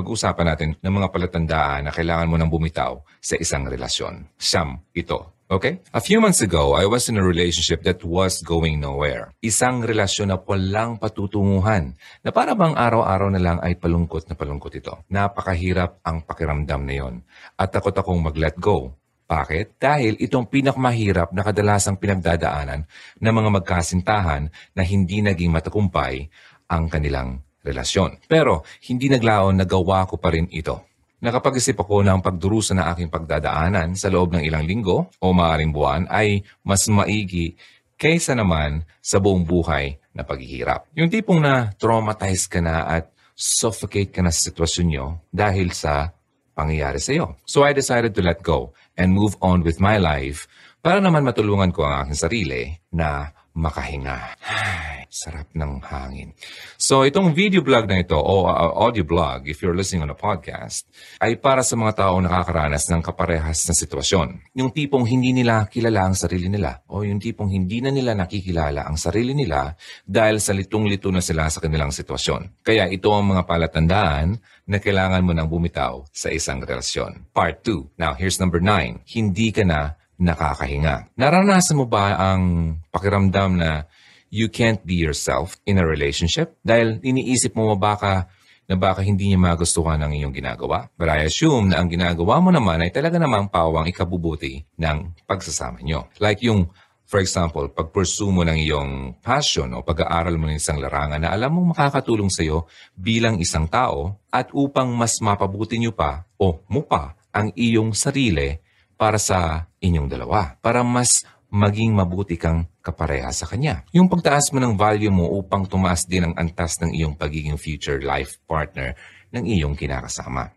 pag-usapan natin ng mga palatandaan na kailangan mo nang bumitaw sa isang relasyon. Siyam ito. Okay? A few months ago, I was in a relationship that was going nowhere. Isang relasyon na walang patutunguhan, na para bang araw-araw na lang ay palungkot na palungkot ito. Napakahirap ang pakiramdam na yon. At takot akong mag-let go. Bakit? Dahil itong pinakamahirap na kadalasang pinagdadaanan ng mga magkasintahan na hindi naging matagumpay ang kanilang relasyon. Pero hindi naglaon nagawa ko pa rin ito. Nakapag-isip ako na ang pagdurusa ng aking pagdadaanan sa loob ng ilang linggo o maaaring buwan ay mas maigi kaysa naman sa buong buhay na paghihirap. Yung tipong na traumatize ka na at suffocate ka na sa sitwasyon nyo dahil sa pangyayari sa iyo. So I decided to let go and move on with my life para naman matulungan ko ang aking sarili na makahinga. Ay, sarap ng hangin. So itong video blog na ito o uh, audio blog, if you're listening on a podcast, ay para sa mga taong nakakaranas ng kaparehas na sitwasyon. Yung tipong hindi nila kilala ang sarili nila o yung tipong hindi na nila nakikilala ang sarili nila dahil sa litong-lito na sila sa kanilang sitwasyon. Kaya ito ang mga palatandaan na kailangan mo nang bumitaw sa isang relasyon. Part 2. Now, here's number 9. Hindi ka na nakakahinga. Naranasan mo ba ang pakiramdam na you can't be yourself in a relationship? Dahil iniisip mo baka na baka hindi niya magustuhan ang iyong ginagawa. But I assume na ang ginagawa mo naman ay talaga namang pawang ikabubuti ng pagsasama nyo. Like yung, for example, pag-pursue mo ng iyong passion o pag-aaral mo ng isang larangan na alam mong makakatulong sa iyo bilang isang tao at upang mas mapabuti nyo pa o mo pa ang iyong sarili para sa inyong dalawa. Para mas maging mabuti kang kapareha sa kanya. Yung pagtaas mo ng value mo upang tumaas din ang antas ng iyong pagiging future life partner ng iyong kinakasama.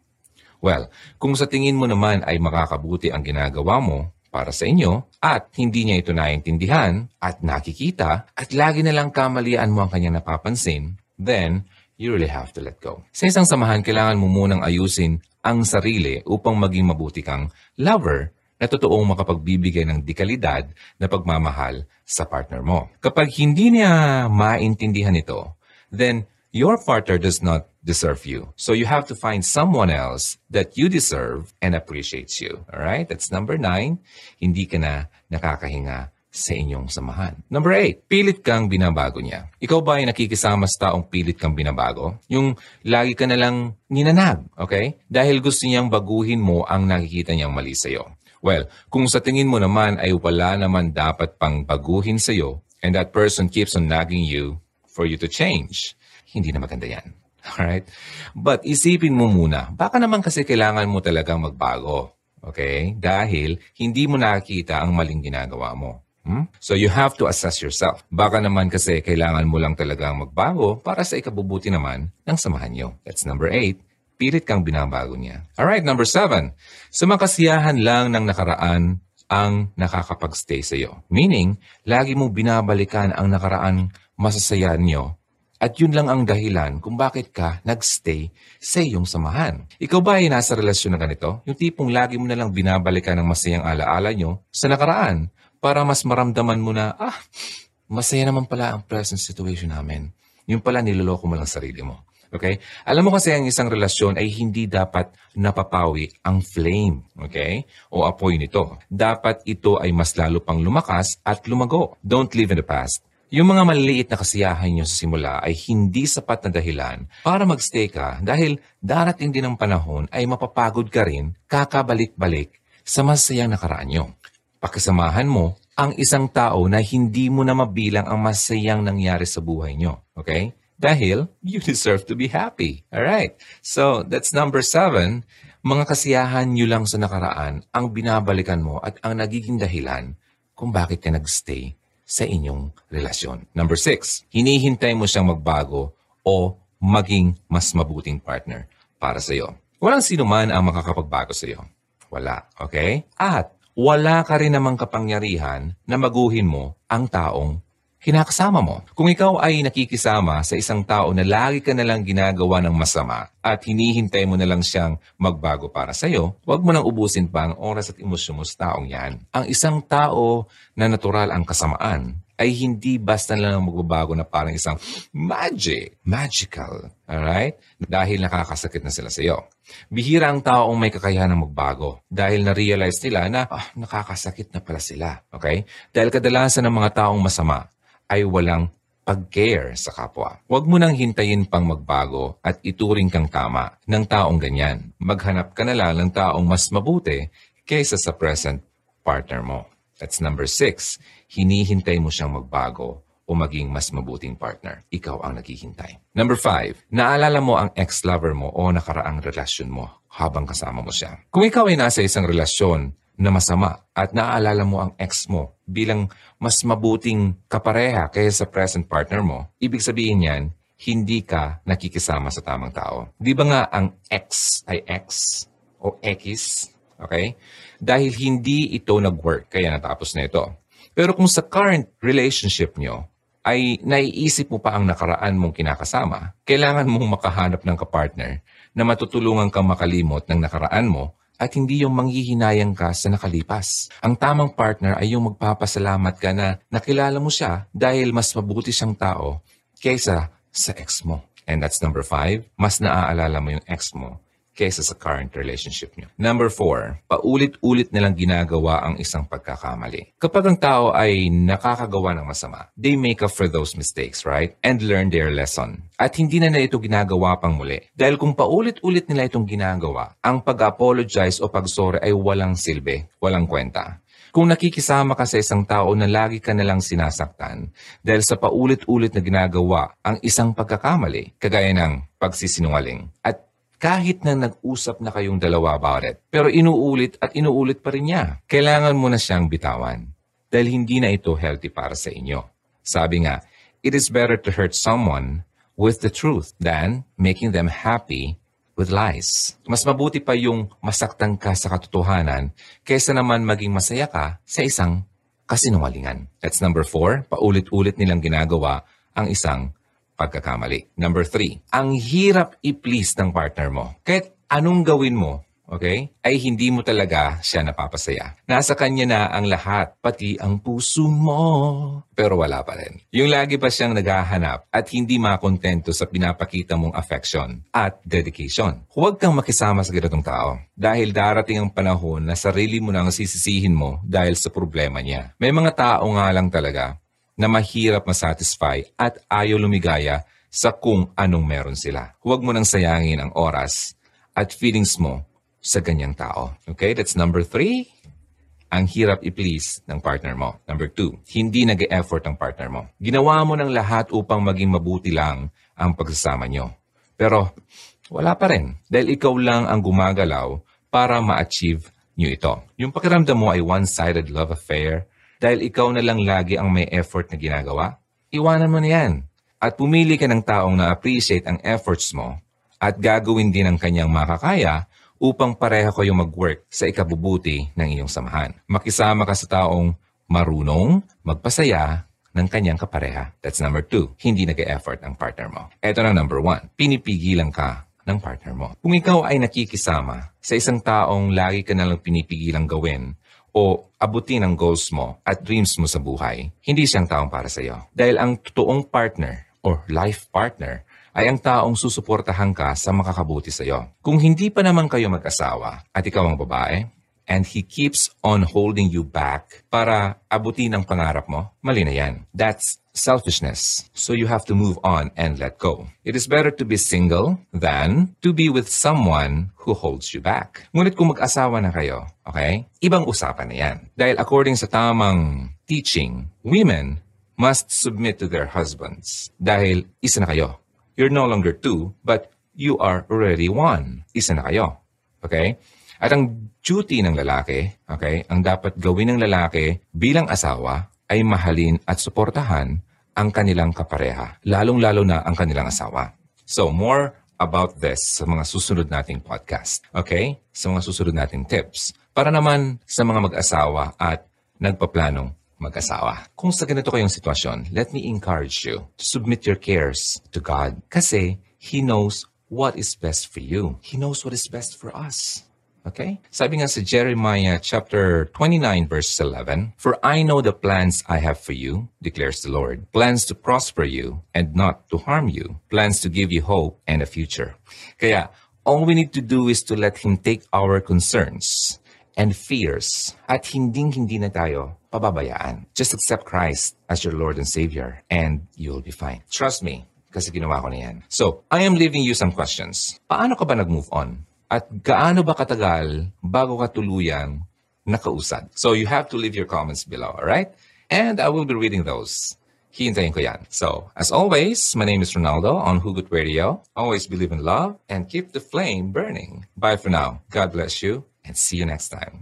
Well, kung sa tingin mo naman ay makakabuti ang ginagawa mo para sa inyo at hindi niya ito naiintindihan at nakikita at lagi na lang kamalian mo ang kanyang napapansin, then you really have to let go. Sa isang samahan, kailangan mo munang ayusin ang sarili upang maging mabuti kang lover na totoong makapagbibigay ng dekalidad na pagmamahal sa partner mo. Kapag hindi niya maintindihan ito, then your partner does not deserve you. So you have to find someone else that you deserve and appreciates you. Alright? That's number nine. Hindi ka na nakakahinga sa inyong samahan. Number eight, pilit kang binabago niya. Ikaw ba ay nakikisama sa taong pilit kang binabago? Yung lagi ka na lang ninanag, okay? Dahil gusto niyang baguhin mo ang nakikita niyang mali sa'yo. Well, kung sa tingin mo naman ay wala naman dapat pang baguhin sa'yo and that person keeps on nagging you for you to change, hindi na maganda yan. Alright? But isipin mo muna, baka naman kasi kailangan mo talagang magbago. Okay? Dahil hindi mo nakikita ang maling ginagawa mo. Hmm? So you have to assess yourself. Baka naman kasi kailangan mo lang talagang magbago para sa ikabubuti naman ng samahan nyo. That's number eight pilit kang binabago niya. Alright, number seven. Sumakasiyahan lang ng nakaraan ang nakakapag-stay sa iyo. Meaning, lagi mong binabalikan ang nakaraan masasaya niyo at yun lang ang dahilan kung bakit ka nagstay sa iyong samahan. Ikaw ba ay nasa relasyon na ganito? Yung tipong lagi mo na lang binabalikan ang masayang alaala nyo sa nakaraan para mas maramdaman mo na, ah, masaya naman pala ang present situation namin. Yung pala niloloko mo lang sarili mo. Okay? Alam mo kasi ang isang relasyon ay hindi dapat napapawi ang flame. Okay? O apoy nito. Dapat ito ay mas lalo pang lumakas at lumago. Don't live in the past. Yung mga maliliit na kasiyahan nyo sa simula ay hindi sapat na dahilan para magstay ka dahil darating din ang panahon ay mapapagod ka rin kakabalik-balik sa masayang nakaraan nyo. Pakisamahan mo ang isang tao na hindi mo na mabilang ang masayang nangyari sa buhay nyo. Okay? Dahil you deserve to be happy. Alright. So, that's number seven. Mga kasiyahan nyo lang sa nakaraan ang binabalikan mo at ang nagiging dahilan kung bakit ka nagstay sa inyong relasyon. Number six, hinihintay mo siyang magbago o maging mas mabuting partner para sa iyo. Walang sino man ang makakapagbago sa iyo. Wala, okay? At wala ka rin namang kapangyarihan na maguhin mo ang taong kinakasama mo. Kung ikaw ay nakikisama sa isang tao na lagi ka nalang ginagawa ng masama at hinihintay mo na lang siyang magbago para sa'yo, huwag mo nang ubusin pa ang oras at emosyon mo sa taong yan. Ang isang tao na natural ang kasamaan ay hindi basta lang magbabago na parang isang magic, magical. Alright? Dahil nakakasakit na sila sa iyo. Bihira ang taong may kakayahan ng magbago dahil na-realize nila na ah, nakakasakit na pala sila. Okay? Dahil kadalasan ng mga taong masama ay walang pag-care sa kapwa. Huwag mo nang hintayin pang magbago at ituring kang tama ng taong ganyan. Maghanap ka na lang ng taong mas mabuti kaysa sa present partner mo. That's number six. Hinihintay mo siyang magbago o maging mas mabuting partner. Ikaw ang naghihintay. Number five, naalala mo ang ex-lover mo o nakaraang relasyon mo habang kasama mo siya. Kung ikaw ay nasa isang relasyon na masama at naaalala mo ang ex mo bilang mas mabuting kapareha kaysa sa present partner mo, ibig sabihin yan, hindi ka nakikisama sa tamang tao. Di ba nga ang ex ay ex o X? Okay? Dahil hindi ito nag-work, kaya natapos na ito. Pero kung sa current relationship nyo, ay naiisip mo pa ang nakaraan mong kinakasama, kailangan mong makahanap ng kapartner na matutulungan kang makalimot ng nakaraan mo at hindi yung manghihinayang ka sa nakalipas. Ang tamang partner ay yung magpapasalamat ka na nakilala mo siya dahil mas mabuti siyang tao kaysa sa ex mo. And that's number five, mas naaalala mo yung ex mo kaysa sa current relationship niyo. Number four, paulit-ulit nilang ginagawa ang isang pagkakamali. Kapag ang tao ay nakakagawa ng masama, they make up for those mistakes, right? And learn their lesson. At hindi na nila ito ginagawa pang muli. Dahil kung paulit-ulit nila itong ginagawa, ang pag-apologize o pag-sorry ay walang silbi, walang kwenta. Kung nakikisama ka sa isang tao na lagi ka nalang sinasaktan dahil sa paulit-ulit na ginagawa ang isang pagkakamali, kagaya ng pagsisinungaling, at kahit na nag-usap na kayong dalawa about it. Pero inuulit at inuulit pa rin niya. Kailangan mo na siyang bitawan dahil hindi na ito healthy para sa inyo. Sabi nga, it is better to hurt someone with the truth than making them happy with lies. Mas mabuti pa yung masaktan ka sa katotohanan kaysa naman maging masaya ka sa isang kasinungalingan. That's number four, paulit-ulit nilang ginagawa ang isang pagkakamali. Number three, ang hirap i-please ng partner mo. Kahit anong gawin mo, okay, ay hindi mo talaga siya napapasaya. Nasa kanya na ang lahat, pati ang puso mo. Pero wala pa rin. Yung lagi pa siyang naghahanap at hindi makontento sa pinapakita mong affection at dedication. Huwag kang makisama sa ganitong tao dahil darating ang panahon na sarili mo na ang sisisihin mo dahil sa problema niya. May mga tao nga lang talaga na mahirap masatisfy at ayaw lumigaya sa kung anong meron sila. Huwag mo nang sayangin ang oras at feelings mo sa ganyang tao. Okay, that's number three. Ang hirap i-please ng partner mo. Number two, hindi nag effort ang partner mo. Ginawa mo ng lahat upang maging mabuti lang ang pagsasama nyo. Pero wala pa rin dahil ikaw lang ang gumagalaw para ma-achieve nyo ito. Yung pakiramdam mo ay one-sided love affair dahil ikaw na lang lagi ang may effort na ginagawa, iwanan mo na yan. At pumili ka ng taong na-appreciate ang efforts mo at gagawin din ang kanyang makakaya upang pareha kayong mag-work sa ikabubuti ng iyong samahan. Makisama ka sa taong marunong, magpasaya, ng kanyang kapareha. That's number two. Hindi nag-effort ang partner mo. Ito na number one. Pinipigilan ka ng partner mo. Kung ikaw ay nakikisama sa isang taong lagi ka nalang pinipigilang gawin o abutin ang goals mo at dreams mo sa buhay, hindi siyang taong para sa iyo. Dahil ang totoong partner or life partner ay ang taong susuportahan ka sa makakabuti sa iyo. Kung hindi pa naman kayo mag-asawa at ikaw ang babae, and he keeps on holding you back para abutin ang pangarap mo, mali na yan. That's selfishness. So you have to move on and let go. It is better to be single than to be with someone who holds you back. Ngunit kung mag-asawa na kayo, okay, ibang usapan na yan. Dahil according sa tamang teaching, women must submit to their husbands. Dahil isa na kayo. You're no longer two, but you are already one. Isa na kayo. Okay? At ang duty ng lalaki, okay, ang dapat gawin ng lalaki bilang asawa ay mahalin at suportahan ang kanilang kapareha, lalong-lalo na ang kanilang asawa. So, more about this sa mga susunod nating podcast. Okay? Sa mga susunod nating tips. Para naman sa mga mag-asawa at nagpaplanong mag-asawa. Kung sa ganito kayong sitwasyon, let me encourage you to submit your cares to God kasi He knows what is best for you. He knows what is best for us. Okay? Sabi nga sa Jeremiah chapter 29 verse 11, For I know the plans I have for you, declares the Lord. Plans to prosper you and not to harm you. Plans to give you hope and a future. Kaya, all we need to do is to let Him take our concerns and fears at hinding-hindi na tayo pababayaan. Just accept Christ as your Lord and Savior and you'll be fine. Trust me, kasi ginawa ko na yan. So, I am leaving you some questions. Paano ka ba nag-move on? At gaano ba katagal bago ka tuluyang nakausad? So, you have to leave your comments below, alright? And I will be reading those. Hihintayin ko yan. So, as always, my name is Ronaldo on Hugot Radio. Always believe in love and keep the flame burning. Bye for now. God bless you and see you next time.